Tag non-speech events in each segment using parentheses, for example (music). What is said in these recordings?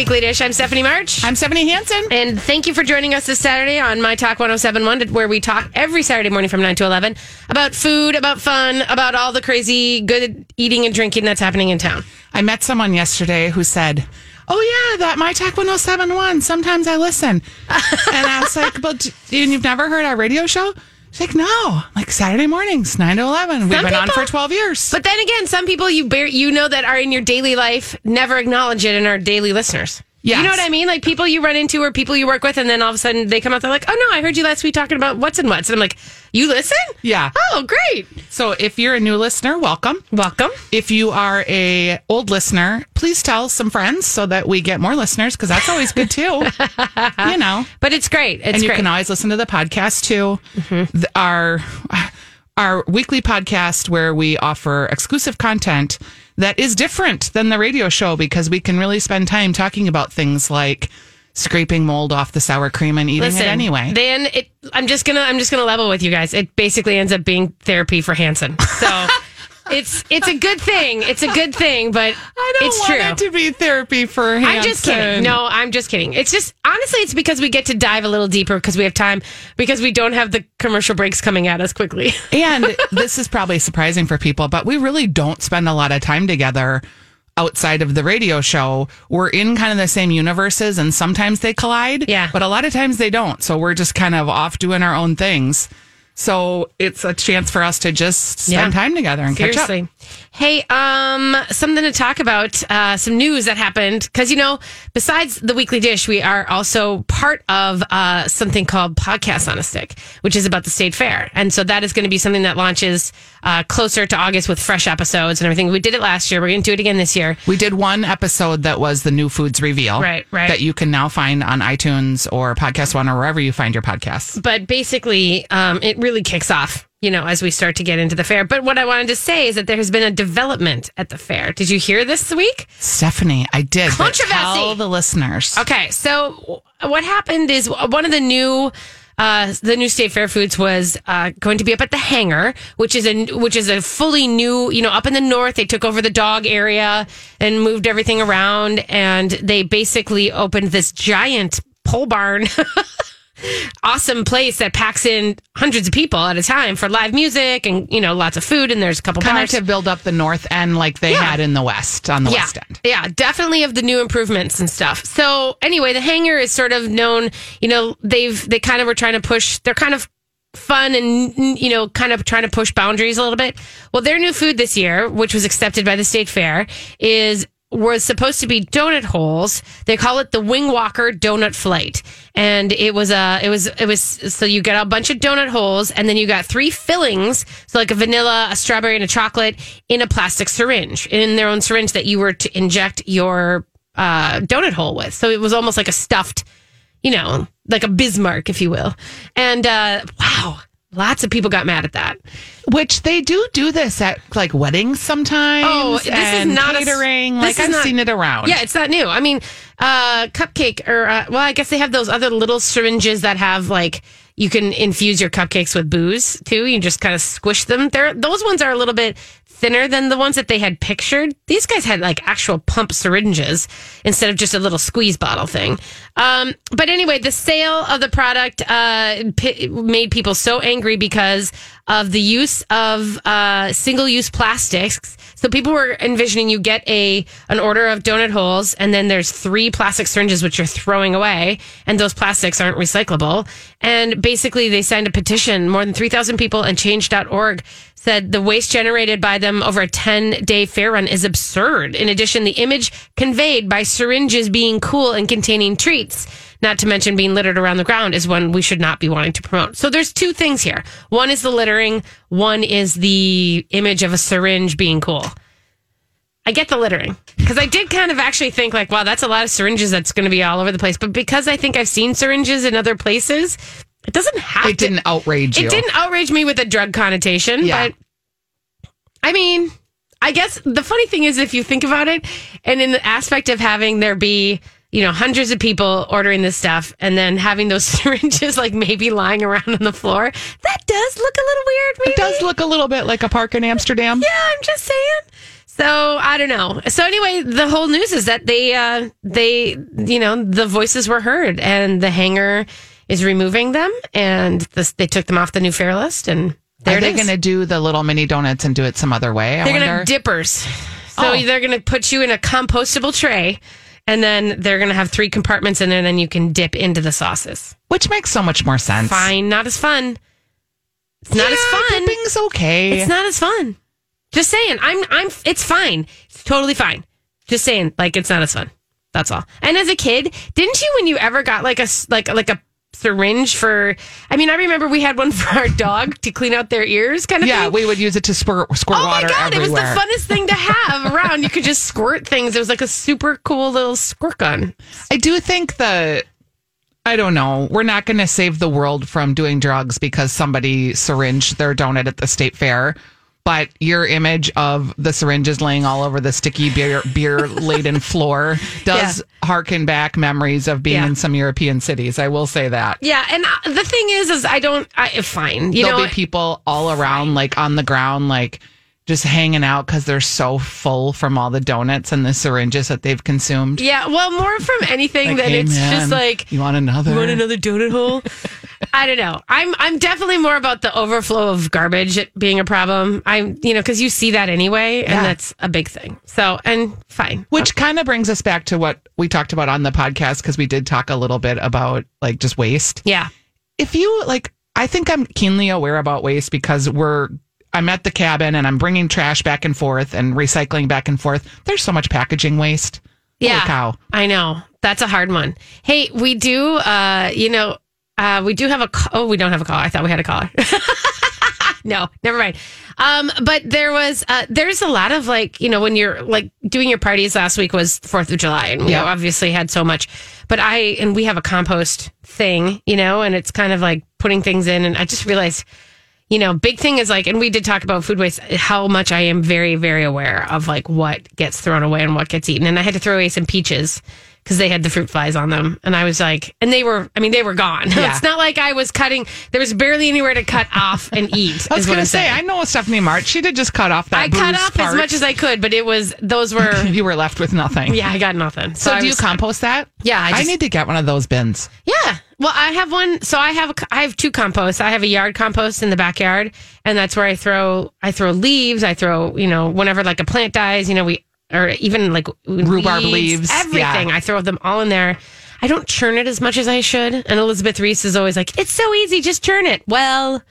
Weekly Dish. I'm Stephanie March. I'm Stephanie Hansen. and thank you for joining us this Saturday on My Talk 1071, where we talk every Saturday morning from 9 to 11 about food, about fun, about all the crazy good eating and drinking that's happening in town. I met someone yesterday who said, Oh, yeah, that My Talk 1071. Sometimes I listen. (laughs) and I was like, But and you've never heard our radio show? She's like, No, like Saturday mornings, 9 to 11. We've been on for 12 years. But then again, some people you bear, you know that are in your daily life never acknowledge it and are daily listeners. You know what I mean? Like people you run into or people you work with, and then all of a sudden they come out, they're like, oh no, I heard you last week talking about what's and what's. And I'm like, you listen? Yeah. Oh, great. so if you're a new listener, welcome. Welcome. If you are a old listener, please tell some friends so that we get more listeners because that's always good too. (laughs) you know. But it's great. It's and you great. can always listen to the podcast too. Mm-hmm. The- our our weekly podcast where we offer exclusive content that is different than the radio show because we can really spend time talking about things like scraping mold off the sour cream and eating Listen, it anyway. Then it, I'm just gonna I'm just gonna level with you guys. It basically ends up being therapy for Hansen. So (laughs) it's it's a good thing. It's a good thing, but I don't it's want true. it to be therapy for Hansen. I'm just kidding. No, I'm just kidding. It's just honestly, it's because we get to dive a little deeper because we have time because we don't have the commercial breaks coming at us quickly. (laughs) and this is probably surprising for people, but we really don't spend a lot of time together outside of the radio show. We're in kind of the same universes and sometimes they collide. Yeah. But a lot of times they don't. So we're just kind of off doing our own things. So it's a chance for us to just spend Yeah. time together and catch up. Hey, um, something to talk about, uh, some news that happened. Cause you know, besides the weekly dish, we are also part of, uh, something called Podcast on a Stick, which is about the state fair. And so that is going to be something that launches, uh, closer to August with fresh episodes and everything. We did it last year. We're going to do it again this year. We did one episode that was the new foods reveal. Right, right. That you can now find on iTunes or Podcast One or wherever you find your podcasts. but basically, um, it really kicks off, you know, as we start to get into the fair. But what I wanted to say is that there has been a development at the fair. Did you hear this week? Stephanie, I did. Controversy. Tell the listeners. Okay, so what happened is one of the new. Uh, the new state fair foods was uh, going to be up at the hangar, which is a which is a fully new. You know, up in the north, they took over the dog area and moved everything around, and they basically opened this giant pole barn (laughs) awesome place that packs in hundreds of people at a time for live music and you know lots of food and there's a couple kind bars. of to build up the north end like they Yeah. had in the west on the yeah, west end. yeah, definitely of the new improvements and stuff. So anyway, the hangar is sort of known. You know, they've they kind of were trying to push. They're kind of fun and you know kind of trying to push boundaries a little bit. Well, their new food this year, which was accepted by the state fair, is was supposed to be donut holes. They call it the Wing Walker Donut Flight, and it was a it was it was so you get a bunch of donut holes, and then you got three fillings, so like a vanilla, a strawberry, and a chocolate in a plastic syringe, in their own syringe that you were to inject your uh, donut hole with. So it was almost like a stuffed, you know, like a Bismarck, if you will. And uh, wow, lots of people got mad at that. Which they do do this at like weddings sometimes. Oh, this is not a- catering. this like I've not- seen it around. Yeah, it's not new. I mean, uh, cupcake or uh, well, I guess they have those other little syringes that have like you can infuse your cupcakes with booze too. You just kind of squish them. They're, those ones are a little bit thinner than the ones that they had pictured. These guys had like actual pump syringes instead of just a little squeeze bottle thing. Um, but anyway, the sale of the product uh, p- made people so angry because of the use of uh, single-use plastics. So people were envisioning you get a an order of donut holes, and then there's three plastic syringes which you're throwing away, and those plastics aren't recyclable. And basically, they signed a petition. More than 3,000 people and Change.org said the waste generated by them over a 10 day fair run is absurd. In addition, the image conveyed by syringes being cool and containing treats, not to mention being littered around the ground, is one we should not be wanting to promote. So there's two things here. One is the littering, one is the image of a syringe being cool. I get the littering because I did kind of actually think like, wow, that's a lot of syringes that's going to be all over the place. But because I think I've seen syringes in other places, it doesn't have It to. didn't outrage you. It didn't outrage me with a drug connotation, Yeah. but I mean, I guess the funny thing is if you think about it, and in the aspect of having there be, you know, hundreds of people ordering this stuff and then having those (laughs) syringes like maybe lying around on the floor, that does look a little weird. Maybe. It does look a little bit like a park in Amsterdam. Yeah, I'm just saying. So I don't know. So anyway, the whole news is that they, uh, they, you know, the voices were heard, and the hangar is removing them, and this, they took them off the new fair list, and there Are they going to do the little mini donuts and do it some other way? I they're going to dippers. So Oh. they're going to put you in a compostable tray, and then they're going to have three compartments in there, and then you can dip into the sauces. which makes so much more sense. Fine, not as fun. It's not as fun. Dipping's okay. It's not as fun. Just saying. I'm I'm it's fine. It's totally fine. Just saying like it's not as fun. That's all. And as a kid, didn't you when you ever got like a like like a syringe for I mean, I remember we had one (laughs) for our dog to clean out their ears kind of yeah, thing. we would use it to squirt, squirt Oh my god, everywhere. it was the funnest thing to have (laughs) around. You could just squirt things. It was like a super cool little squirt gun. I do think the I don't know. We're not going to save the world from doing drugs because somebody syringed their donut at the state fair. But your image of the syringes laying all over the sticky beer beer laden (laughs) floor does harken back memories of being Yeah. in some European cities. I will say that. Yeah, and uh, the thing is is I don't I fine. You There'll know be people all around, like on the ground, like just hanging out because they're so full from all the donuts and the syringes that they've consumed. Yeah, well, more from anything Like, that "Hey, it's man, just like you want another? You want another donut hole? (laughs) I don't know. I'm I'm definitely more about the overflow of garbage being a problem. I'm you know because you see that anyway, and Yeah. that's a big thing. So and fine. Which kind of brings us back to what we talked about on the podcast because we did talk a little bit about like just waste. Yeah, If you like, I think I'm keenly aware about waste because we're. I'm at the cabin and I'm bringing trash back and forth and recycling back and forth. There's so much packaging waste. Holy yeah. cow. I know that's a hard one. Hey, we do. uh You know, uh we do have a. Oh, we don't have a call. I thought we had a caller. (laughs) no, never mind. Um, but there was uh there's a lot of like, you know, when you're like doing your parties last week was Fourth of July and we Yeah. obviously had so much. But I and we have a compost thing, you know, and it's kind of like putting things in and I just realized you know, big thing is like, and we did talk about food waste, how much I am very, very aware of like what gets thrown away and what gets eaten. And I had to throw away some peaches because they had the fruit flies on them. And I was like, and they were, I mean, they were gone. (laughs) Yeah. it's not like I was cutting, there was barely anywhere to cut off and eat. (laughs) I was going to say. I know Stephanie March. She did just cut off that. I cut off as much as I could, but it was, those were, (laughs) You were left with nothing. yeah, I got nothing. So, I do you compost that? Yeah, I I, need to get one of those bins. Yeah. Well, I have one. So I have a, I have two composts. I have a yard compost in the backyard, and that's where I throw I throw leaves. I throw you know whenever like a plant dies, you know we or even like Rhubarb leaves, everything. yeah. I throw them all in there. I don't churn it as much as I should. And Elizabeth Reese is always like, "It's so easy, just churn it." Well,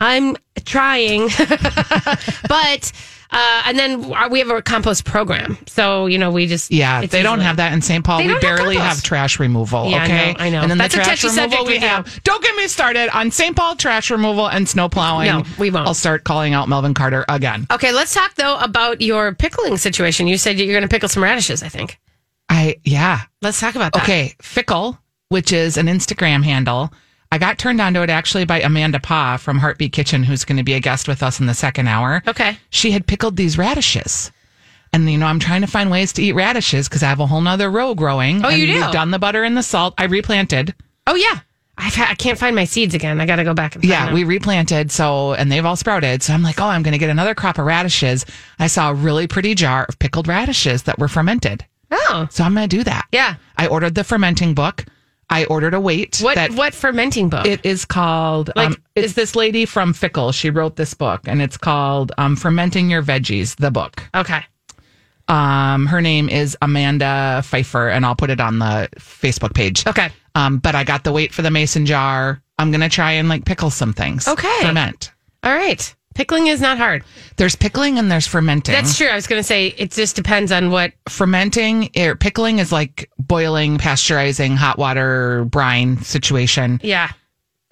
I'm trying, (laughs) but. Uh, and then we have a compost program, so you know we just Yeah, they don't have that in St. Paul. They We don't have barely have trash removal. Yeah, I okay, know, I know. And then That's a the trash touchy removal we have. Don't get me started on St. Paul trash removal and snow plowing. No, we won't. I'll start calling out Melvin Carter again. Okay, let's talk though about your pickling situation. You said you're going to pickle some radishes. I think. I yeah. Let's talk about that. Okay, Phickle, which is an Instagram handle. I got turned onto it actually by Amanda Paa from Heartbeet Kitchen, who's going to be a guest with us in the second hour. Okay. She had pickled these radishes. And you know, I'm trying to find ways to eat radishes because I have a whole nother row growing. Oh, you do? We've done the butter and the salt. I replanted. Oh yeah. I've ha- I can't find my seeds again. I got to go back and find Yeah, them. we replanted. So, and they've all sprouted. So I'm like, oh, I'm going to get another crop of radishes. I saw a really pretty jar of pickled radishes that were fermented. Oh So I'm going to do that. yeah. I ordered the fermenting book. I ordered a weight. What that what fermenting book? It is called. Like, um, it's this lady from Phickle. She wrote this book, and it's called um, "Fermenting Your Veggies." The book. okay. Um, her name is Amanda Feifer, and I'll put it on the Facebook page. Okay. Um, but I got the weight for the mason jar. I'm gonna try and like pickle some things. Okay. Ferment. All right. Pickling is not hard. There's pickling and there's fermenting. That's true. I was going to say it just depends on what. fermenting or pickling is like boiling, pasteurizing, hot water brine situation. Yeah.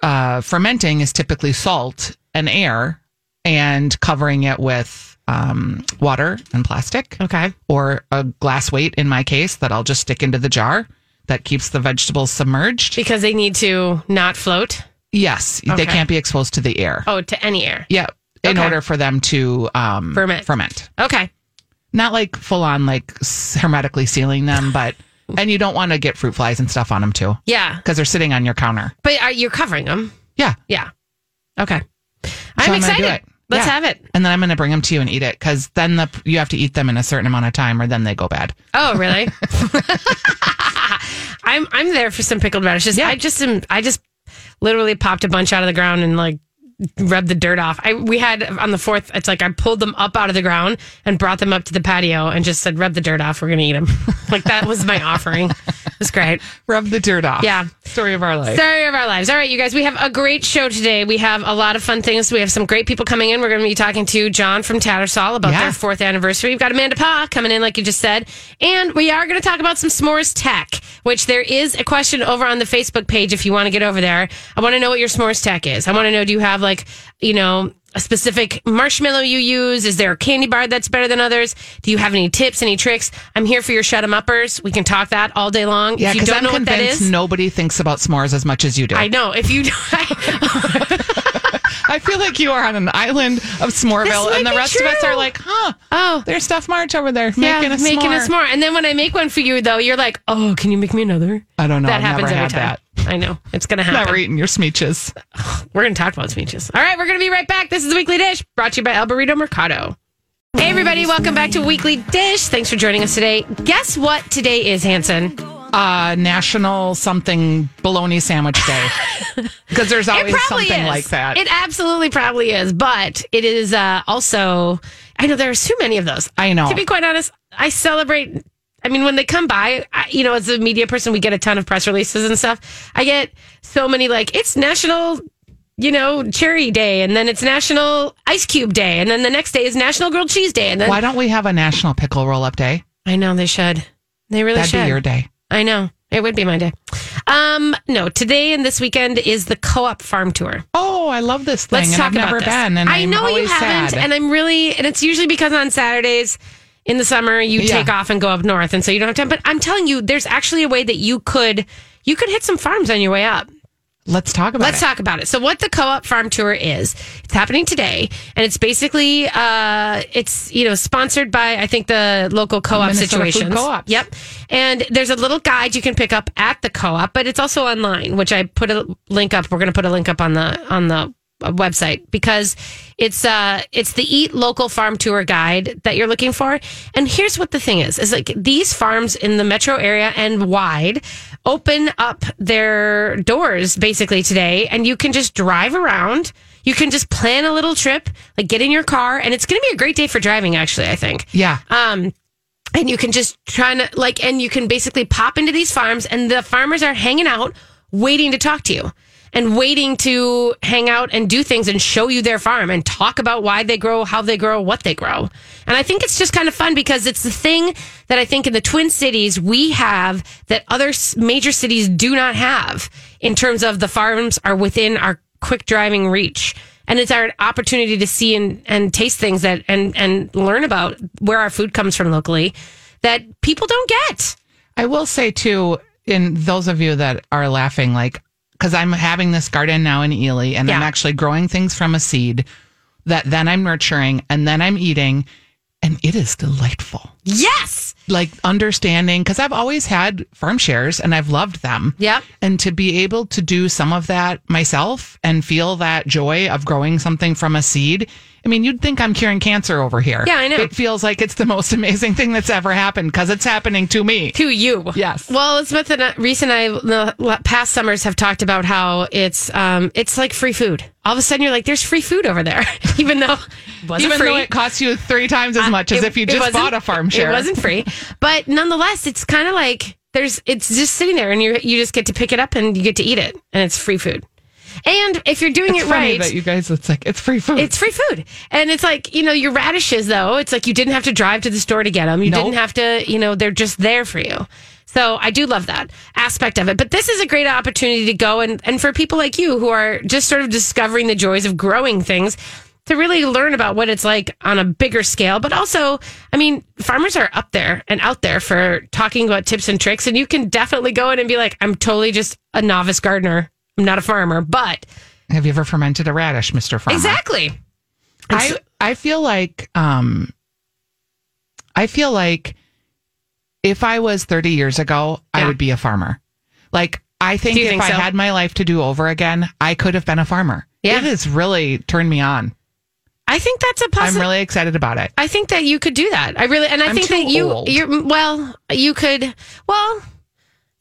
uh, fermenting is typically salt and air and covering it with um, water and plastic. Okay. Or a glass weight in my case that I'll just stick into the jar that keeps the vegetables submerged. Because they need to not float. Yes, they can't be exposed to the air. Oh, to any air. Yeah, in Okay. order for them to um, Ferment. Ferment. Okay. Not like full on like hermetically sealing them, but (laughs) and you don't want to get fruit flies and stuff on them too Yeah. because they're sitting on your counter. But are you covering them? Yeah, Yeah. Okay. So I'm I'm excited. it. Let's Yeah. have it. and then I'm going to bring them to you and eat it because then the you have to eat them in a certain amount of time or then they go bad. Oh, really? (laughs) (laughs) I'm I'm there for some pickled radishes. Yeah. I just am, I just literally popped a bunch out of the ground and like rubbed the dirt off. I we had on the fourth. It's like I pulled them up out of the ground and brought them up to the patio and just said, "Rub the dirt off. We're gonna eat them." (laughs) like that was my offering. It was great. Rub the dirt off. Yeah. story of our life. Story of our lives. All right, you guys, we have a great show today. We have a lot of fun things. We have some great people coming in. We're going to be talking to John from Tattersall about Yeah. their fourth anniversary. We've got Amanda Paa coming in, like you just said. And we are going to talk about some s'mores tech, which there is a question over on the Facebook page if you want to get over there. I want to know what your s'mores tech is. I want to know do you have, like, you know, a specific marshmallow you use? Is there a candy bar that's better than others? Do you have any tips, any tricks? I'm here for your shut 'em uppers. We can talk that all day long. yeah, if you don't I'm know what that convinced nobody thinks about s'mores as much as you do. I know. If you (laughs) I feel like you are on an island of S'moreville, and the rest of us are like, huh? Oh. there's Steph March over there yeah, making a making s'more. a s'more. And then when I make one for you, though, you're like, "Oh, can you make me another?" I don't know. That I've happens never every had time. I know it's gonna happen. Never eating your smeeches. We're gonna talk about speeches. All right, we're gonna be right back. This is the Weekly Dish, brought to you by El Burrito Mercado. Hey, everybody, welcome back to Weekly Dish. Thanks for joining us today. Guess what today is, Hansen? Uh, National something bologna sandwich day. (laughs) Because there's always something like that. It absolutely probably is, but it is uh, also. I know there's too many of those. I know. To be quite honest, I celebrate. I mean, when they come by, I, you know, as a media person, we get a ton of press releases and stuff. I get so many like it's National, you know, Cherry Day, and then it's National Ice Cube Day, and then the next day is National Grilled Cheese Day, and then Why don't we have a National Pickle Roll Up Day? I know they should. They really That'd should. be your day. I know it would be my day. Um, no, today and this weekend is the Co-op Farm Tour. Oh, I love this thing. Let's and talk I've about never this. been, and I I'm know you haven't, sad. and I'm really, and it's usually because on Saturdays in the summer you Yeah. take off and go up north, and so you don't have time. But I'm telling you, there's actually a way that you could you could hit some farms on your way up. Let's talk about it. Let's talk about it. So, what the co-op farm tour is? It's happening today, and it's basically uh, it's you know sponsored by I think the local co-op Food. Co-op. Yep. And there's a little guide you can pick up at the co-op, but it's also online, which I put a link up. We're going to put a link up on the on the website because it's uh it's the eat local farm tour guide that you're looking for. And here's what the thing is is like these farms in the metro area and wide open up their doors basically today and you can just drive around. You can just plan a little trip like get in your car and it's going to be a great day for driving actually i think. Yeah. um, and you can just try to like, and you can basically pop into these farms, and the farmers are hanging out, waiting to talk to you, and waiting to hang out and do things and show you their farm and talk about why they grow, how they grow, what they grow. And I think it's just kind of fun because it's the thing that I think in the Twin Cities we have that other major cities do not have in terms of the farms are within our quick driving reach and it's our opportunity to see and, and taste things that and and learn about where our food comes from locally that people don't get. I will say too, in those of you that are laughing, like, because I'm having this garden now in Ely and I'm actually growing things from a seed that then I'm nurturing and then I'm eating, and it is delightful. Yes. Like understanding, because I've always had farm shares and I've loved them. Yeah. And to be able to do some of that myself and feel that joy of growing something from a seed. I mean, you'd think I'm curing cancer over here. Yeah, I know. It feels like it's the most (laughs) amazing thing that's ever happened because it's happening to me. To you. Yes. Well, Elizabeth and uh, Reese and I, the past summers, have talked about how it's um it's like free food. All of a sudden, you're like, there's free food over there, (laughs) even though it (laughs) wasn't Even free. though it costs you three times as much as It- if you just bought a farm share. It wasn't free, but nonetheless, it's kind of like there's it's just sitting there, and you you just get to pick it up and you get to eat it, and it's free food. And if you're doing It's it right, that you guys, it's like, it's free food. it's free food. And it's like, you know, your radishes, though, it's like you didn't have to drive to the store to get them. You Nope. didn't have to, you know, they're just there for you. So I do love that aspect of it. But this is a great opportunity to go and, and for people like you who are just sort of discovering the joys of growing things, to really learn about what it's like on a bigger scale. But also, I mean, farmers are up there and out there for talking about tips and tricks. And you can definitely go in and be like, I'm totally just a novice gardener. I'm not a farmer, but Have you ever fermented a radish, Mr. Farmer? exactly. I I feel like um I feel like if I was 30 years ago, I would be a farmer. Like I think if think I so? had my life to do over again, I could have been a farmer. Yeah. It has really turned me on. I think that's a I'm really excited about it. I think that you could do that. I really, and I I'm think that you, old. you're, well, you could, well,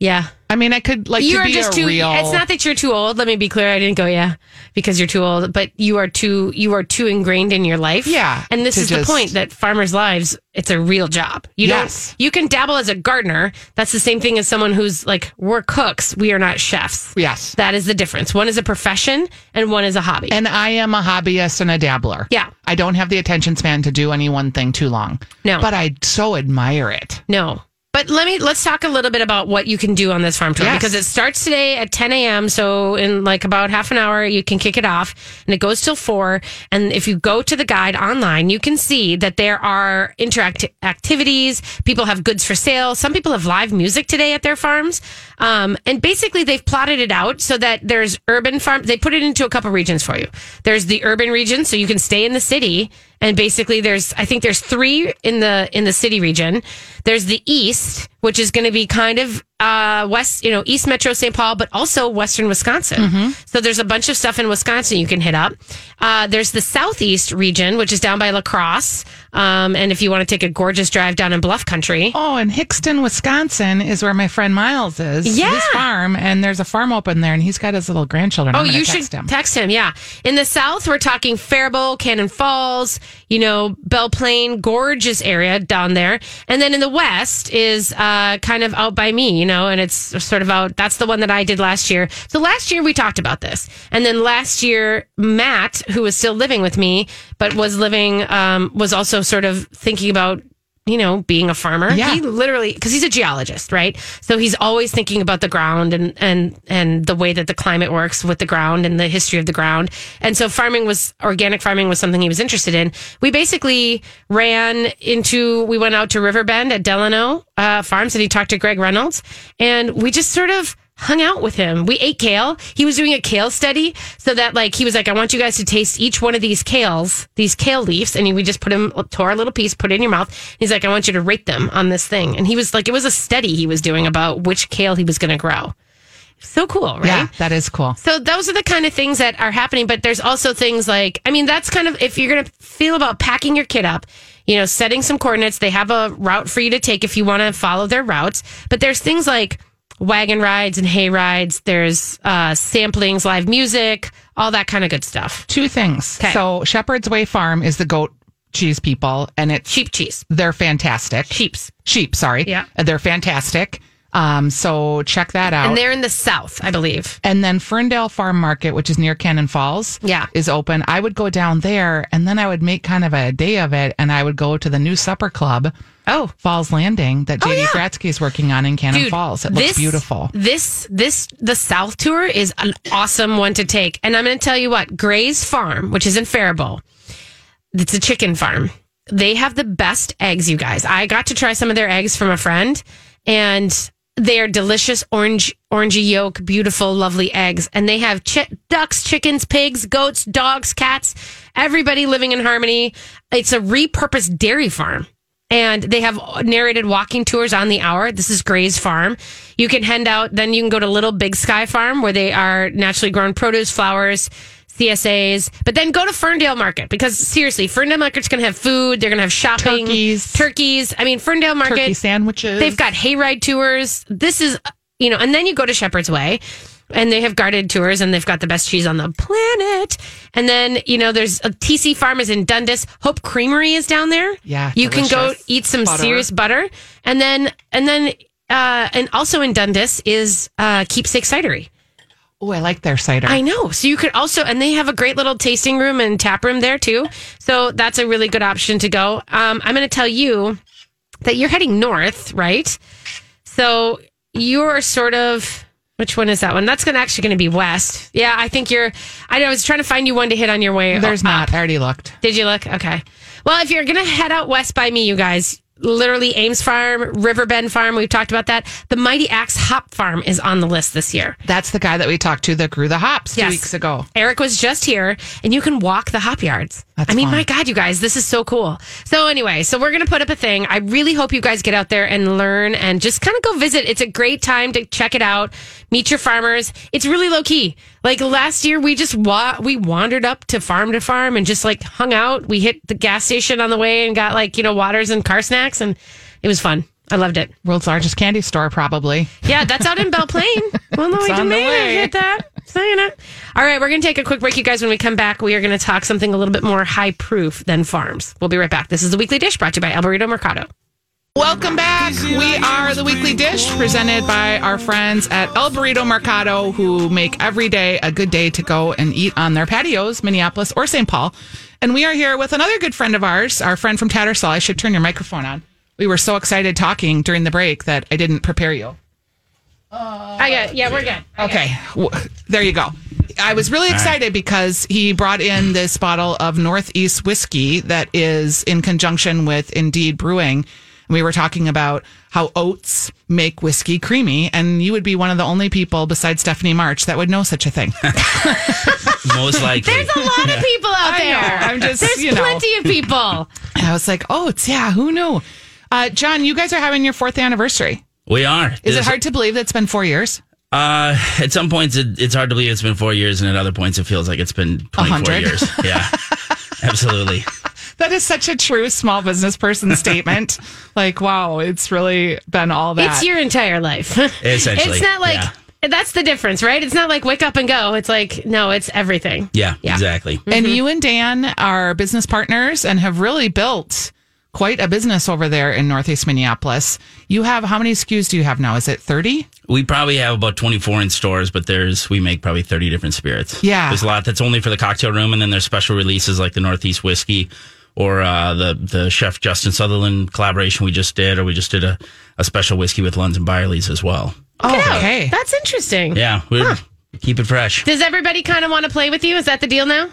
yeah. I mean, I could like you to are be just too, real it's not that you're too old. Let me be clear. I didn't go, yeah, because you're too old, but you are too, you are too ingrained in your life. Yeah, And this is just- the point that farmers' lives, it's a real job. You Yes. don't, you can dabble as a gardener. That's the same thing as someone who's like, we're cooks. We are not chefs. Yes. That is the difference. One is a profession and one is a hobby. And I am a hobbyist and a dabbler. Yeah. I don't have the attention span to do any one thing too long. No. But I so admire it. No. But let me let's talk a little bit about what you can do on this farm tour Yes. because it starts today at 10 a.m. So in like about half an hour, you can kick it off, and it goes till four. And if you go to the guide online, you can see that there are interactive activities. People have goods for sale. Some people have live music today at their farms, um, and basically they've plotted it out so that there's urban farm. They put it into a couple regions for you. There's the urban region, so you can stay in the city and basically there's i think there's three in the in the city region. There's the east which is going to be kind of uh west you know east metro st paul but also western wisconsin so there's a bunch of stuff in wisconsin you can hit up uh, there's the southeast region which is down by lacrosse um, and if you want to take a gorgeous drive down in bluff country Oh, and Hixton, Wisconsin is where my friend Miles is. Yeah. His farm, and there's a farm open there, and he's got his little grandchildren. Oh, you text should him. text him. Yeah. In the south, we're talking Faribault, Cannon Falls, you know, Belle Plaine, gorgeous area down there. And then in the west is uh, kind of out by me, you know, and it's sort of out. That's the one that I did last year. So last year we talked about this. And then last year, Matt, who was still living with me, but was living, um, was also sort of thinking about you know, being a farmer. Yeah. He literally because he's a geologist, right? So he's always thinking about the ground and and and the way that the climate works with the ground and the history of the ground. And so farming was organic farming was something he was interested in. We basically ran into we went out to Riverbend at Delano uh, Farms and he talked to Greg Reynolds and we just sort of hung out with him. We ate kale. He was doing a kale study so that like he was like, I want you guys to taste each one of these kales, these kale leaves, and he, we just put him tore a little piece, put it in your mouth. He's like, I want you to rate them on this thing. And he was like, it was a study he was doing about which kale he was going to grow. So cool, right? Yeah, that is cool. So those are the kind of things that are happening, but there's also things like, I mean, that's kind of if you're going to feel about packing your kit up, you know, setting some coordinates. They have a route for you to take if you want to follow their routes, but there's things like wagon rides and hay rides. There's uh, samplings, live music, all that kind of good stuff. Two things. So Shepherd's Way Farm is the goat cheese people, and it's sheep cheese, they're fantastic. sheeps, Sheep, sorry. Yeah. Uh, They're fantastic. Um, so check that out. and they're in the south, I believe. And then Ferndale Farm Market, which is near Cannon Falls, Yeah. is open. I would go down there, and then I would make kind of a day of it, and I would go to the new supper club, Oh, Falls Landing, that oh, JD yeah. Fratzke is working on in Cannon Dude, Falls. It looks this- beautiful. This this the South tour is an awesome one to take. And I'm going to tell you what, Gray's Farm, which is in Faribault, it's a chicken farm. They have the best eggs, you guys. I got to try some of their eggs from a friend, and they are delicious orange orangey yolk, beautiful, lovely eggs. And they have chi- ducks, chickens, pigs, goats, dogs, cats, everybody living in harmony. It's a repurposed dairy farm and they have narrated walking tours on the hour. This is Gray's Farm. You can head out, then you can go to Little Big Sky Farm where they are naturally grown produce, flowers, CSAs, but then go to Ferndale Market because seriously, Ferndale Market's going to have food. They're going to have shopping, Turkeys. turkeys. I mean, Ferndale Market, Turkey sandwiches. They've got hayride tours. This is, you know, and then you go to Shepherd's Way and they have guarded tours and they've got the best cheese on the planet. And then, you know, there's a TC Farm is in Dundas. Hope Creamery is down there. Yeah, You can go eat some Butter. serious butter. And then, and then, uh, and also in Dundas is, uh, Keepsake Cidery. Oh, I like their cider. I know. So you could also, and they have a great little tasting room and tap room there too. So that's a really good option to go. Um, I'm going to tell you that you're heading north, right? So you're sort of Which one is that one? That's gonna actually going to be west. Yeah, I think you're. I know. I was trying to find you one to hit on your way. There's up. not. I already looked. Did you look? Okay. Well, if you're going to head out west by me, you guys, literally Ames Farm, Riverbend Farm, we've talked about that. The Mighty Axe Hop Farm is on the list this year. That's the guy that we talked to that grew the hops two weeks ago. Eric was just here, and you can walk the hop yards. That's I mean, fun. my God, you guys, this is so cool. So, anyway, so we're going to put up a thing. I really hope you guys get out there and learn and just kind of go visit. It's a great time to check it out, meet your farmers. It's really low key. Like last year, we just wa- we wandered up to farm to farm and just like hung out. We hit the gas station on the way and got like you know waters and car snacks, and it was fun. I loved it. World's largest candy store, probably. Yeah, that's out in Belle Plaine. (laughs) Well, no, we on the way. hit that. Saying it. All right, we're going to take a quick break, you guys. When we come back, we are going to talk something a little bit more high proof than farms. We'll be right back. This is the Weekly Dish brought to you by El Burrito Mercado. Welcome back. We are the Weekly Dish presented by our friends at El Burrito Mercado who make every day a good day to go and eat on their patios, Minneapolis or St. Paul. And we are here with another good friend of ours, our friend from Tattersall. I should turn your microphone on. We were so excited talking during the break that I didn't prepare you. Uh, I got, yeah, we're good. Okay, w- there you go. I was really excited because he brought in this bottle of Northeast whiskey that is in conjunction with Indeed Brewing. And we were talking about how oats make whiskey creamy, and you would be one of the only people besides Stephanie March that would know such a thing. (laughs) Most likely. There's a lot of people out I know. there. I'm just, There's you know. plenty of people. And I was like, oats, yeah, who knew? Uh, John, you guys are having your fourth anniversary. we are. Is it hard to believe that it's been four years? Uh, at some points, it, it's hard to believe it's been four years, and at other points, it feels like it's been 24 hundred. years. Yeah, (laughs) absolutely. That is such a true small business person (laughs) statement. like, wow, it's really been all that. It's your entire life. (laughs) Essentially, It's not like, yeah. that's the difference, right? It's not like wake up and go. It's like, no, it's everything. Yeah, Yeah. exactly. And mm-hmm. you and Dan are business partners and have really built quite a business over there in Northeast Minneapolis. You have how many SKUs do you have now? Is it 30? We probably have about 24 in stores, but there's we make probably 30 different spirits. Yeah. there's a lot that's only for the cocktail room, and then there's special releases like the Northeast whiskey or uh, the the chef Justin Sutherland collaboration we just did, or we just did a, a special whiskey with Lunds and Byerly's as well. Oh, Yeah, okay. That's interesting. Yeah, we keep it fresh. Does everybody kind of want to play with you? Is that the deal now?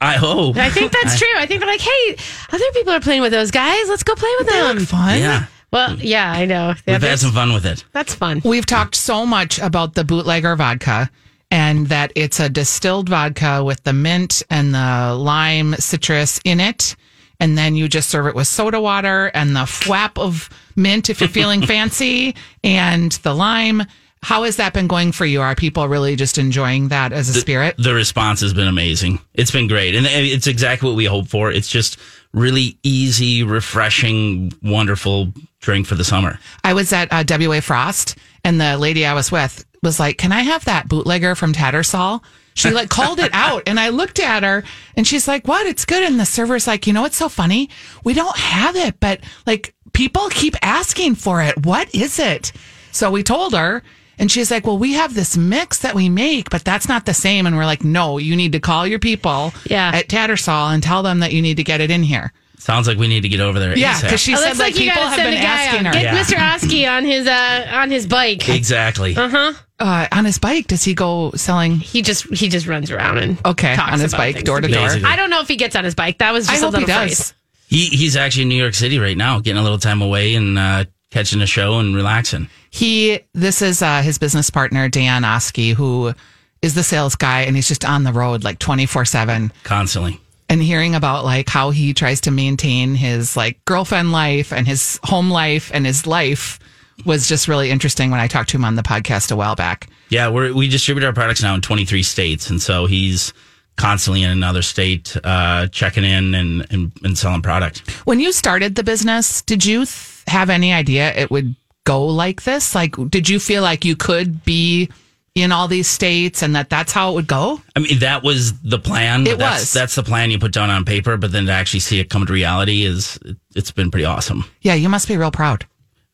I hope. I think that's true. I think they're like, hey, other people are playing with those guys. Let's go play with them. Fun. Yeah, Well, yeah, I know. Yeah, we've had some fun with it. that's fun. We've talked so much about the bootlegger vodka and that it's a distilled vodka with the mint and the lime citrus in it. And then you just serve it with soda water and the flap of mint if you're feeling (laughs) fancy and the lime. How has that been going for you? Are people really just enjoying that as a spirit? The response has been amazing. It's been great. And it's exactly what we hope for. It's just really easy, refreshing, wonderful drink for the summer. I was at uh, WA Frost, and the lady I was with was like, "Can I have that bootlegger from Tattersall?" She like called it out, and I looked at her, and she's like, "What? It's good." And the server's like, "You know what's so funny? We don't have it, but like people keep asking for it. What is it?" So we told her. And she's like, Well, we have this mix that we make, but that's not the same. And we're like, No, you need to call your people Yeah. at Tattersall and tell them that you need to get it in here. Sounds like we need to get over there. Yeah, because she Oh, said looks like like people have been asking on. her. Get Yeah. Mr. Oskey on his uh on his bike. exactly. Uh-huh. Uh, on his bike, does he go selling? He just he just runs around and Okay, talks on his about bike, door to door. Basically. I don't know if he gets on his bike. That was I just a hope he does. phrase. He he's actually in New York City right now, getting a little time away and uh, catching a show and relaxing. He, this is uh, his business partner, Dan Oskey, who is the sales guy, and he's just on the road like 24 7. Constantly. And hearing about like how he tries to maintain his like girlfriend life and his home life and his life was just really interesting when I talked to him on the podcast a while back. Yeah, we're, we distribute our products now in 23 states, and so he's constantly in another state, uh, checking in and, and, and selling product. When you started the business, did you th- have any idea it would go like this? Like, did you feel like you could be in all these states and that that's how it would go? I mean, that was the plan. It that's, was. That's the plan you put down on paper, but then to actually see it come to reality is it's been pretty awesome. Yeah, you must be real proud.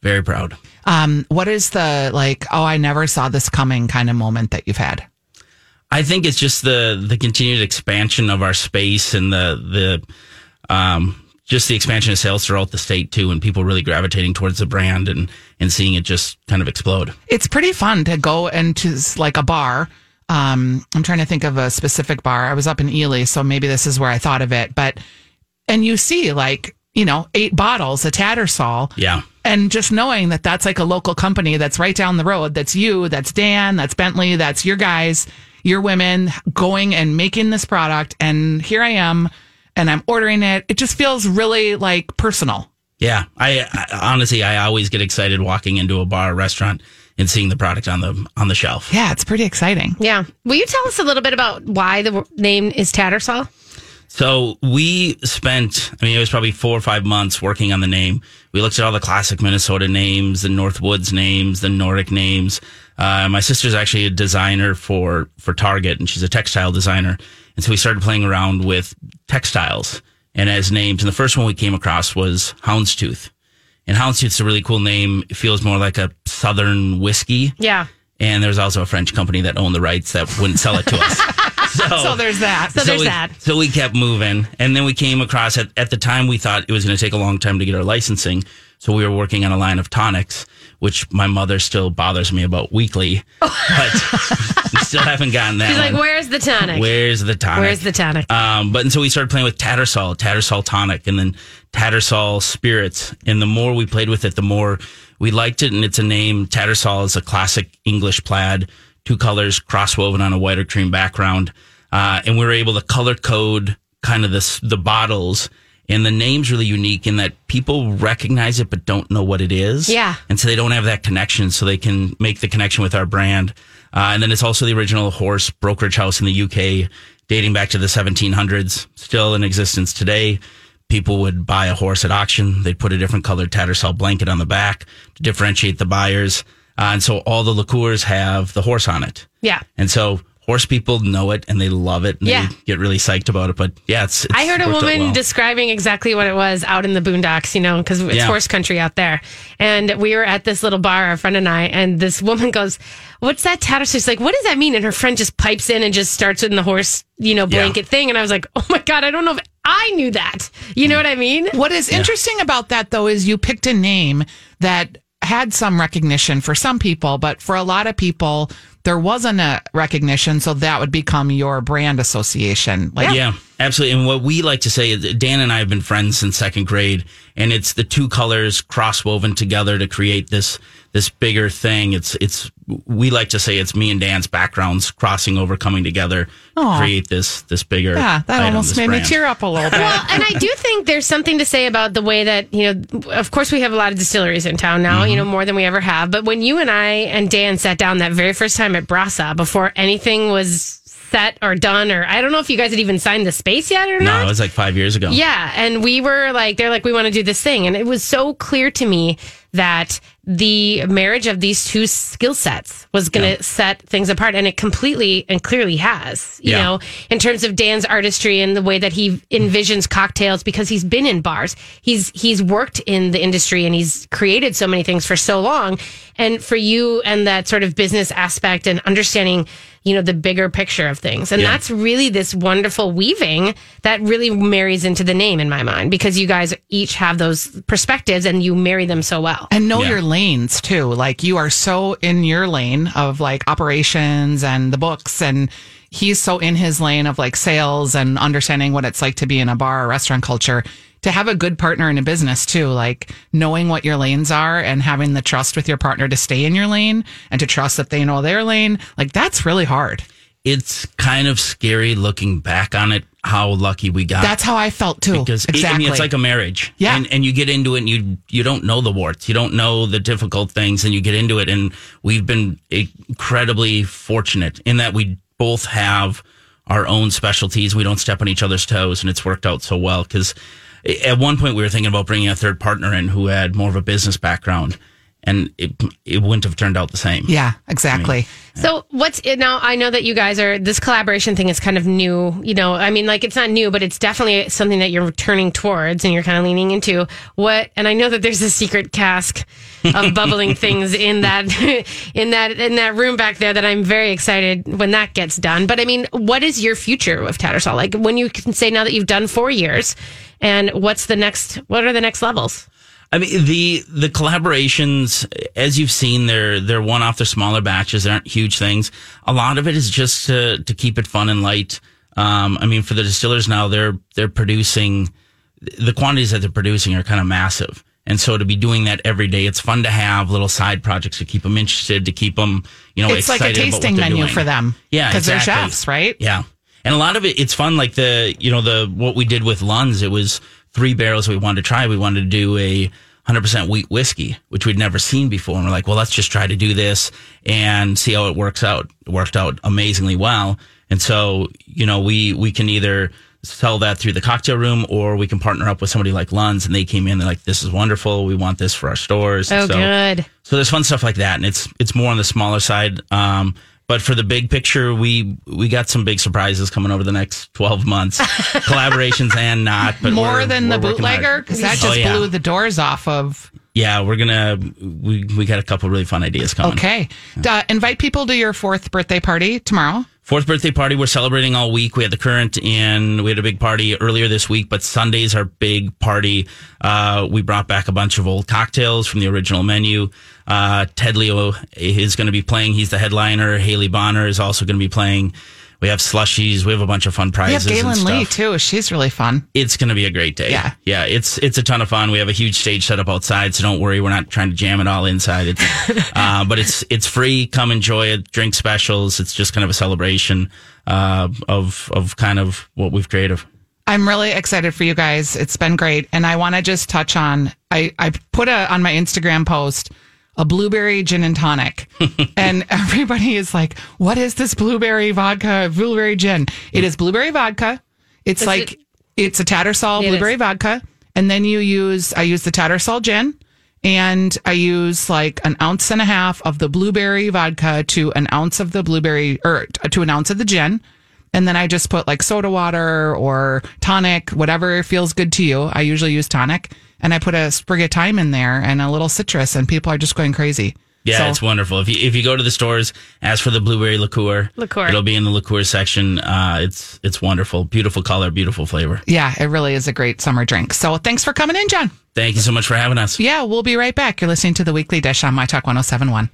Very proud. Um, what is the like, oh, I never saw this coming kind of moment that you've had? I think it's just the the continued expansion of our space and the the um just the expansion of sales throughout the state too, and people really gravitating towards the brand and and seeing it just kind of explode. It's pretty fun to go into like a bar. Um, I'm trying to think of a specific bar. I was up in Ely, so maybe this is where I thought of it. But and you see like you know eight bottles of Tattersall, Yeah. And just knowing that that's like a local company that's right down the road. That's you. That's Dan. That's Bentley. That's your guys, your women going and making this product. And here I am, and I'm ordering it. It just feels really like personal. Yeah, I, I honestly, I always get excited walking into a bar or restaurant and seeing the product on the on the shelf. Yeah, it's pretty exciting. Yeah. Will you tell us a little bit about why the name is Tattersall? So we spent, I mean, it was probably four or five months working on the name. We looked at all the classic Minnesota names, the Northwoods names, the Nordic names. Uh, my sister's actually a designer for, for Target and she's a textile designer. And so we started playing around with textiles and as names. And the first one we came across was Houndstooth. And Houndstooth's a really cool name. It feels more like a Southern whiskey. Yeah. And there's also a French company that owned the rights that wouldn't sell it to us. (laughs) (laughs) So there's that. So there's we, that. So we kept moving. And then we came across at, at the time we thought it was going to take a long time to get our licensing. So we were working on a line of tonics, which my mother still bothers me about weekly, (laughs) but we still haven't gotten that She's like, where's the tonic? Where's the tonic? Where's the tonic? Um, but and so we started playing with Tattersall, Tattersall tonic, and then Tattersall spirits. And the more we played with it, the more we liked it. And it's a name. Tattersall is a classic English plaid, two colors crosswoven on a white or cream background. Uh, and we were able to color code kind of this, the bottles. And the name's really unique in that people recognize it but don't know what it is. Yeah. And so they don't have that connection, so they can make the connection with our brand. Uh, and then it's also the original horse brokerage house in the UK, dating back to the 1700s, still in existence today. People would buy a horse at auction. They'd put a different colored tattersall blanket on the back to differentiate the buyers. Uh, and so all the liqueurs have the horse on it. yeah. And so horse people know it and they love it and Yeah. they get really psyched about it. But yeah, it's, it's I heard a woman well. describing exactly what it was out in the boondocks, you know, because it's Yeah. horse country out there. And we were at this little bar, a friend and I, and this woman (laughs) goes, What's that Tattersall? She's like, What does that mean? And her friend just pipes in and just starts in the horse, you know, Yeah. blanket thing. And I was like, Oh my God, I don't know if I knew that. You know what I mean? What is interesting about that though is you picked a name that had some recognition for some people, but for a lot of people, there wasn't a recognition. So that would become your brand association. Like, Yeah, absolutely. And what we like to say is Dan and I have been friends since second grade, and it's the two colors cross woven together to create this this bigger thing. It's it's we like to say it's me and Dan's backgrounds crossing over, coming together Aw. to create this this bigger. yeah, that item, almost this made me brand. tear up a little bit. Well, and I do think there's something to say about the way that, you know, of course we have a lot of distilleries in town now, you mm-hmm. know, more than we ever have. But when you and I and Dan sat down that very first time at Brasa before anything was set or done, or I don't know if you guys had even signed the space yet or not. No, it was like five years ago. Yeah, and we were like, they're like, we want to do this thing, and it was so clear to me that the marriage of these two skill sets was going to set things apart, and it completely and clearly has. You Yeah. know, in terms of Dan's artistry and the way that he envisions cocktails, because he's been in bars, he's he's worked in the industry, and he's created so many things for so long. And for you and that sort of business aspect and understanding you know the bigger picture of things and Yeah. that's really this wonderful weaving that really marries into the name in my mind because you guys each have those perspectives and you marry them so well and know Yeah. your lanes too. Like you are so in your lane of like operations and the books and he's so in his lane of like sales and understanding what it's like to be in a bar or restaurant culture. To have a good partner in a business too, like knowing what your lanes are and having the trust with your partner to stay in your lane and to trust that they know their lane, like that's really hard. It's kind of scary looking back on it. How lucky we got. That's how I felt too. because it- exactly. I mean it's like a marriage. Yeah. And and you get into it and you you don't know the warts. You don't know the difficult things and you get into it and we've been incredibly fortunate in that we both have our own specialties. We don't step on each other's toes and it's worked out so well cuz at one point we were thinking about bringing a third partner in who had more of a business background and it it wouldn't have turned out the same. Yeah, exactly. So what's it now? I know that you guys are this collaboration thing is kind of new. You know, I mean, like it's not new, but it's definitely something that you're turning towards and you're kind of leaning into. What? And I know that there's a secret cask of (laughs) bubbling things in that (laughs) in that in that room back there that I'm very excited when that gets done. But I mean, what is your future with Tattersall? Like when you can say now that you've done four years, and what's the next? What are the next levels? I mean the the collaborations, as you've seen, they're they're one off. They're smaller batches. They aren't huge things. A lot of it is just to to keep it fun and light. Um, I mean, for the distillers now, they're they're producing the quantities that they're producing are kind of massive. And so to be doing that every day, it's fun to have little side projects to keep them interested, to keep them, you know, It's like a excited about what tasting menu doing. for them. Yeah, because exactly. they're chefs, right? Yeah. And a lot of it, it's fun. Like the, you know, the, what we did with Lunds, it was three barrels we wanted to try. We wanted to do a 100% wheat whiskey, which we'd never seen before. And we're like, well, let's just try to do this and see how it works out. It worked out amazingly well. And so, you know, we, we can either sell that through the cocktail room or we can partner up with somebody like Lunds and they came in, they're like, this is wonderful. We want this for our stores. Oh, so, good. so there's fun stuff like that, and it's it's more on the smaller side. Um, but for the big picture, we we got some big surprises coming over the next 12 months, (laughs) collaborations and not. But More than the bootlegger, because that Oh, just yeah. blew the doors off of. Yeah, we're gonna we we got a couple really fun ideas coming. Okay, uh, invite people to your fourth birthday party tomorrow. Fourth birthday party. We're celebrating all week. We had the current and we had a big party earlier this week, but Sunday's our big party. Uh, we brought back a bunch of old cocktails from the original menu. Uh, Ted Leo is going to be playing. He's the headliner. Haley Bonar is also going to be playing. We have slushies. We have a bunch of fun prizes. We have Galen Lee too. She's really fun. It's going to be a great day. Yeah. Yeah. It's, it's a ton of fun. We have a huge stage set up outside. So don't worry. We're not trying to jam it all inside. It's, (laughs) uh, but it's, it's free. Come enjoy it. Drink specials. It's just kind of a celebration, uh, of, of kind of what we've created. I'm really excited for you guys. It's been great. And I want to just touch on I, I put a on my Instagram post a blueberry gin and tonic. (laughs) and everybody is like, what is this blueberry vodka, blueberry gin? It is blueberry vodka. It's like it- it's a Tattersall It blueberry is. vodka. And then you use I use the Tattersall gin and I use like an ounce and a half of the blueberry vodka to an ounce of the blueberry or to an ounce of the gin. And then I just put like soda water or tonic, whatever feels good to you. I usually use tonic. And I put a sprig of thyme in there and a little citrus, and people are just going crazy. Yeah, So- it's wonderful. If you if you go to the stores, ask for the blueberry liqueur. Liqueur. It'll be in the liqueur section. Uh, it's it's wonderful, beautiful color, beautiful flavor. Yeah, it really is a great summer drink. So thanks for coming in, John. Thank you so much for having us. Yeah, we'll be right back. You're listening to the Weekly Dish on My Talk 1071.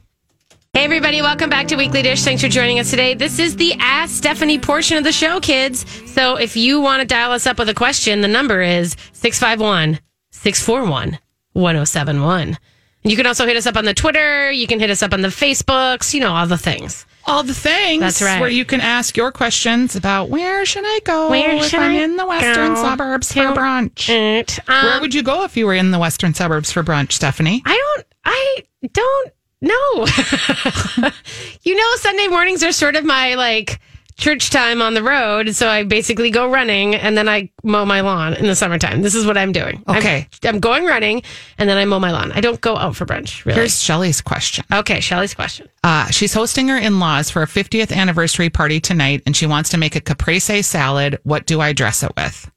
Hey, everybody, welcome back to Weekly Dish. Thanks for joining us today. This is the Ask Stephanie portion of the show, kids. So if you want to dial us up with a question, the number is 651 641 1071. You can also hit us up on the Twitter. You can hit us up on the Facebooks, you know, all the things. All the things. That's right. Where you can ask your questions about where should I go Where if I'm I in the western suburbs for brunch. It, um, Where would you go if you were in the western suburbs for brunch, Stephanie? I don't, I don't know. (laughs) you know, Sunday mornings are sort of my like church time on the road. So I basically go running and then I mow my lawn in the summertime. This is what I'm doing. I'm- Okay. I'm, going running and then I mow my lawn. I don't go out for brunch, really. Here's Shelly's question. okay, Shelly's question. Uh, she's hosting her in laws for a 50th anniversary party tonight, and she wants to make a caprese salad. What do I dress it with?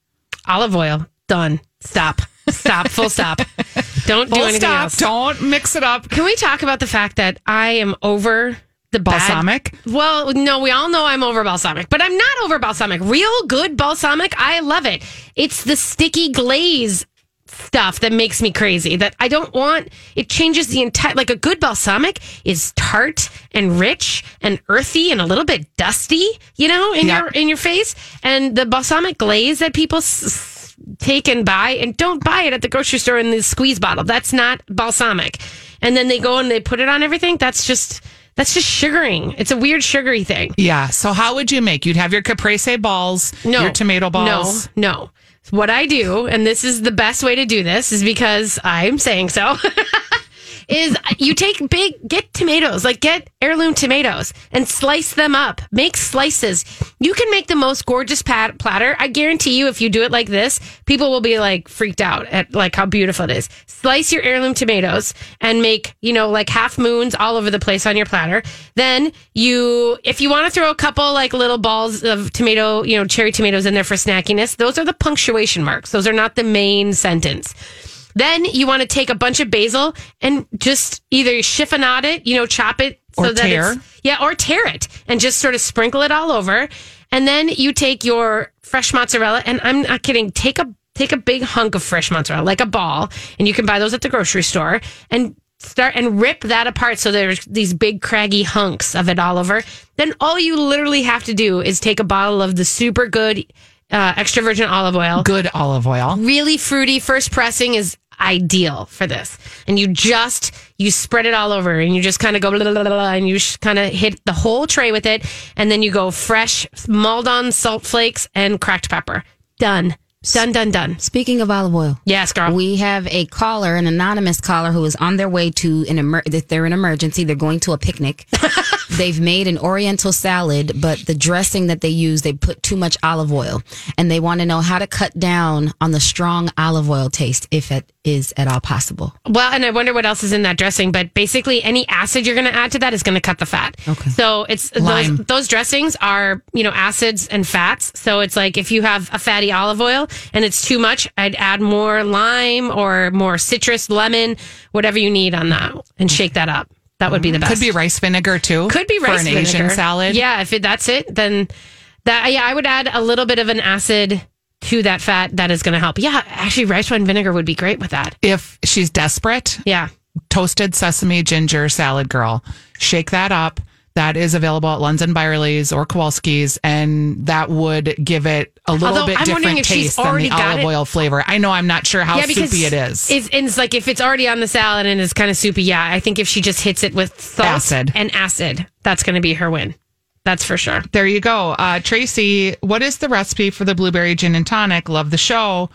Olive oil. Done. Stop. Stop. Full stop. (laughs) Don't do anything stop. else. Don't mix it up. Can we talk about the fact that I am over the bad- Balsamic? well, no, we all know I'm over balsamic, but I'm not over balsamic. Real good balsamic, I love it. It's the sticky glaze stuff that makes me crazy. That I don't want. It changes the entire. Like a good balsamic is tart and rich and earthy and a little bit dusty. You know, in Yep. your in your face. And the balsamic glaze that people. S- Take and buy and don't buy it at the grocery store in the squeeze bottle. That's not balsamic. And then they go and they put it on everything. That's just that's just sugaring. It's a weird sugary thing. Yeah. So how would you make? You'd have your caprese balls, No. your tomato balls. No, no. What I do, and this is the best way to do this, is because I'm saying so, (laughs) is you take big, get tomatoes, like get heirloom tomatoes and slice them up. Make slices. You can make the most gorgeous pat- platter. I guarantee you, if you do it like this, people will be like freaked out at like how beautiful it is. Slice your heirloom tomatoes and make, you know, like half moons all over the place on your platter. Then you, if you want to throw a couple like little balls of tomato, you know, cherry tomatoes in there for snackiness, those are the punctuation marks. Those are not the main sentence. Then you want to take a bunch of basil and just either chiffonade it, you know, chop it Or tear. it's yeah, or tear it and just sort of sprinkle it all over. And then you take your fresh mozzarella, and I'm not kidding. Take a take a big hunk of fresh mozzarella, like a ball, and you can buy those at the grocery store, and start and rip that apart so there's these big craggy hunks of it all over. Then all you literally have to do is take a bottle of the super good uh, extra virgin olive oil Good olive oil. really fruity first pressing is ideal for this. And you just you spread it all over and you just kind of go blah, blah, blah, and you kind of hit the whole tray with it. And then you go fresh Maldon salt flakes and cracked pepper. Done done done done Speaking of olive oil, yes girl we have a caller, an anonymous caller, who is on their way to an emer- they're in emergency. They're going to a picnic. (laughs) They've made an Oriental salad, but the dressing that they use, they put too much olive oil, and they want to know how to cut down on the strong olive oil taste, if it is at all possible. Well, and I wonder what else is in that dressing, but basically any acid you're going to add to that is going to cut the fat. Okay. So it's Lime. those, those dressings are, you know, acids and fats. So it's like if you have a fatty olive oil and it's too much, I'd add more lime or more citrus, lemon, whatever you need on that and shake that up. That would be the best. Could be rice vinegar too. Could be rice for an vinegar. Asian salad. Yeah, if it, that's it, then that yeah, I would add a little bit of an acid to that fat. That is going to help. Yeah, actually, rice wine vinegar would be great with that. If she's desperate, Yeah. toasted sesame ginger salad girl. Shake that up. That is available at Lunds and Byerly's or Kowalski's, and that would give it a little Although, bit I'm different taste than the olive oil flavor. I know I'm not sure how soupy it is. It's, it's like if it's already on the salad and it's kind of soupy, yeah, I think if she just hits it with salt Acid. and acid, that's going to be her win. That's for sure. there you go. Uh, Tracy, what is the recipe for the blueberry gin and tonic? Love the show.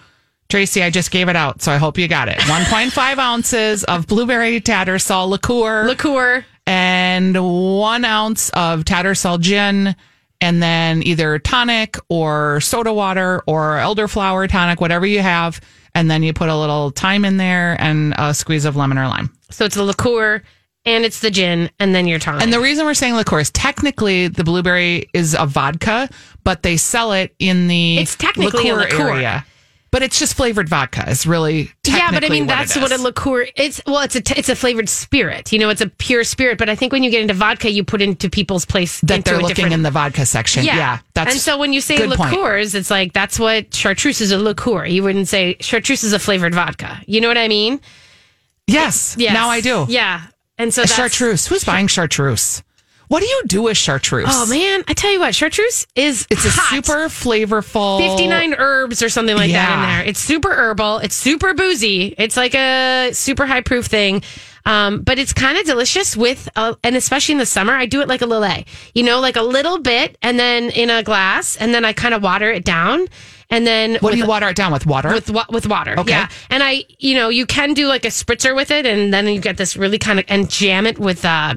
Tracy, I just gave it out, so I hope you got it. (laughs) 1.5 ounces of blueberry tattersall liqueur. Liqueur. And one ounce of Tattersall gin, and then either tonic or soda water or elderflower tonic, whatever you have. And then you put a little thyme in there and a squeeze of lemon or lime. So it's a liqueur and it's the gin and then your tonic. And the reason we're saying liqueur is technically the blueberry is a vodka, but they sell it in the It's technically a liqueur. area. But it's just flavored vodka. Is really yeah, but I mean what that's what a liqueur. It's well, it's a t- it's a flavored spirit. You know, it's a pure spirit. But I think when you get into vodka, you put into people's place that they're looking in the vodka section. Yeah, that's and so when you say good point. liqueurs, it's like that's what chartreuse is a liqueur. You wouldn't say chartreuse is a flavored vodka. You know what I mean? Yes, Yes. now I do. Yeah, and so that's, chartreuse. Who's buying chartreuse? What do you do with chartreuse? Oh man, I tell you what, chartreuse is It's a super flavorful. 59 herbs or something like that in there. It's super herbal. It's super boozy. It's like a super high proof thing. Um, but it's kind of delicious with, uh, and especially in the summer, I do it like a Lillet, you know, like a little bit and then in a glass and then I kind of water it down. And then What do you water it down with? Water? with with water. Okay. Yeah, and I, you know, you can do like a spritzer with it, and then you get this really kind of and jam it with uh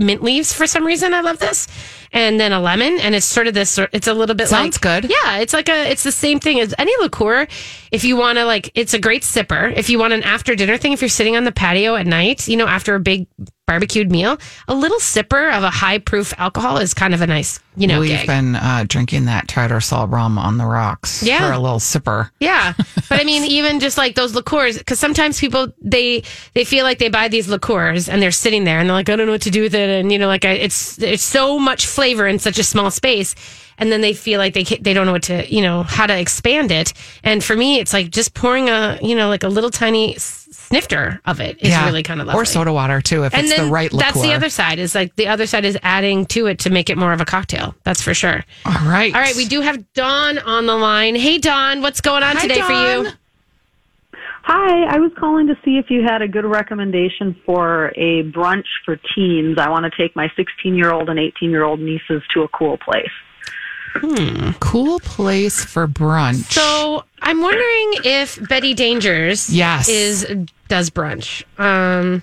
mint leaves for some reason. I love this, and then a lemon, and it's sort of this. It's a little bit Sounds like good. Yeah, it's like a it's the same thing as any liqueur. If you want to like, it's a great sipper. If you want an after dinner thing, if you're sitting on the patio at night, you know, after a big barbecued meal, a little sipper of a high proof alcohol is kind of a nice, you know, We've gig. been uh, drinking that Tattersall rum on the rocks Yeah. for a little sipper. Yeah, but I mean, (laughs) even just like those liqueurs, because sometimes people they they feel like they buy these liqueurs and they're sitting there and they're like, I don't know what to do with it, and you know, like I, it's it's so much flavor in such a small space, and then they feel like they they don't know what to you know how to expand it. And for me, it's like just pouring a you know like a little tiny snifter of it is really kind of lovely. Or soda water too, if and it's then the right liqueur. that's the other side is like the other side is adding to it to make it more of a cocktail. That's for sure. All right. All right, we do have Dawn on the line. Hey, Dawn, what's going on Hi, today for you? Dawn. Hi, I was calling to see if you had a good recommendation for a brunch for teens. I want to take my 16 year old and 18 year old nieces to a cool place. Cool place for brunch. So I'm wondering if Betty Dangers Yes. is does brunch. Um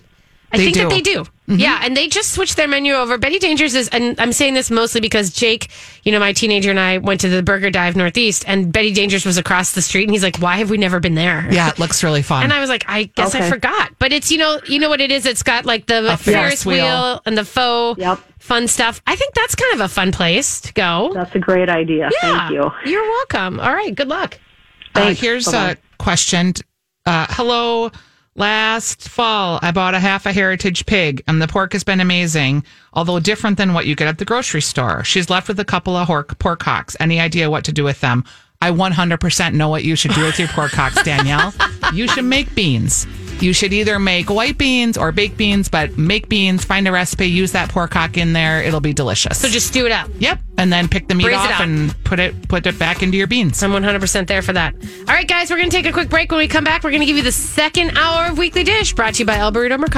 I They think that they do. Yeah, and they just switched their menu over. Betty Dangers is, and I'm saying this mostly because Jake, you know, my teenager and I went to the Burger Dive Northeast, and Betty Dangers was across the street, and he's like, "Why have we never been there?" Yeah, it looks really fun. And I was like, I guess I forgot. But it's you know, you know what it is. It's got like the A Ferris Ferris wheel. wheel. and the faux Yep. fun stuff. I think that's kind of a fun place to go. That's a great idea. yeah, Thank you. You're welcome. All right, good luck. Uh, here's Bye-bye. a question. Uh, hello. Last fall, I bought a half a heritage pig, and the pork has been amazing, although different than what you get at the grocery store. She's left with a couple of hork, pork hocks. Any idea what to do with them? I 100% know what you should do with your pork hocks, Danielle. (laughs) you should make beans. You should either make white beans or baked beans, but make beans, find a recipe, use that pork hock in there. It'll be delicious. So just stew it up. Yep, and then pick the meat Braise off and put it put it back into your beans. I'm 100% there for that. All right, guys, we're going to take a quick break. When we come back, we're going to give you the second hour of Weekly Dish brought to you by El Burrito Mercado.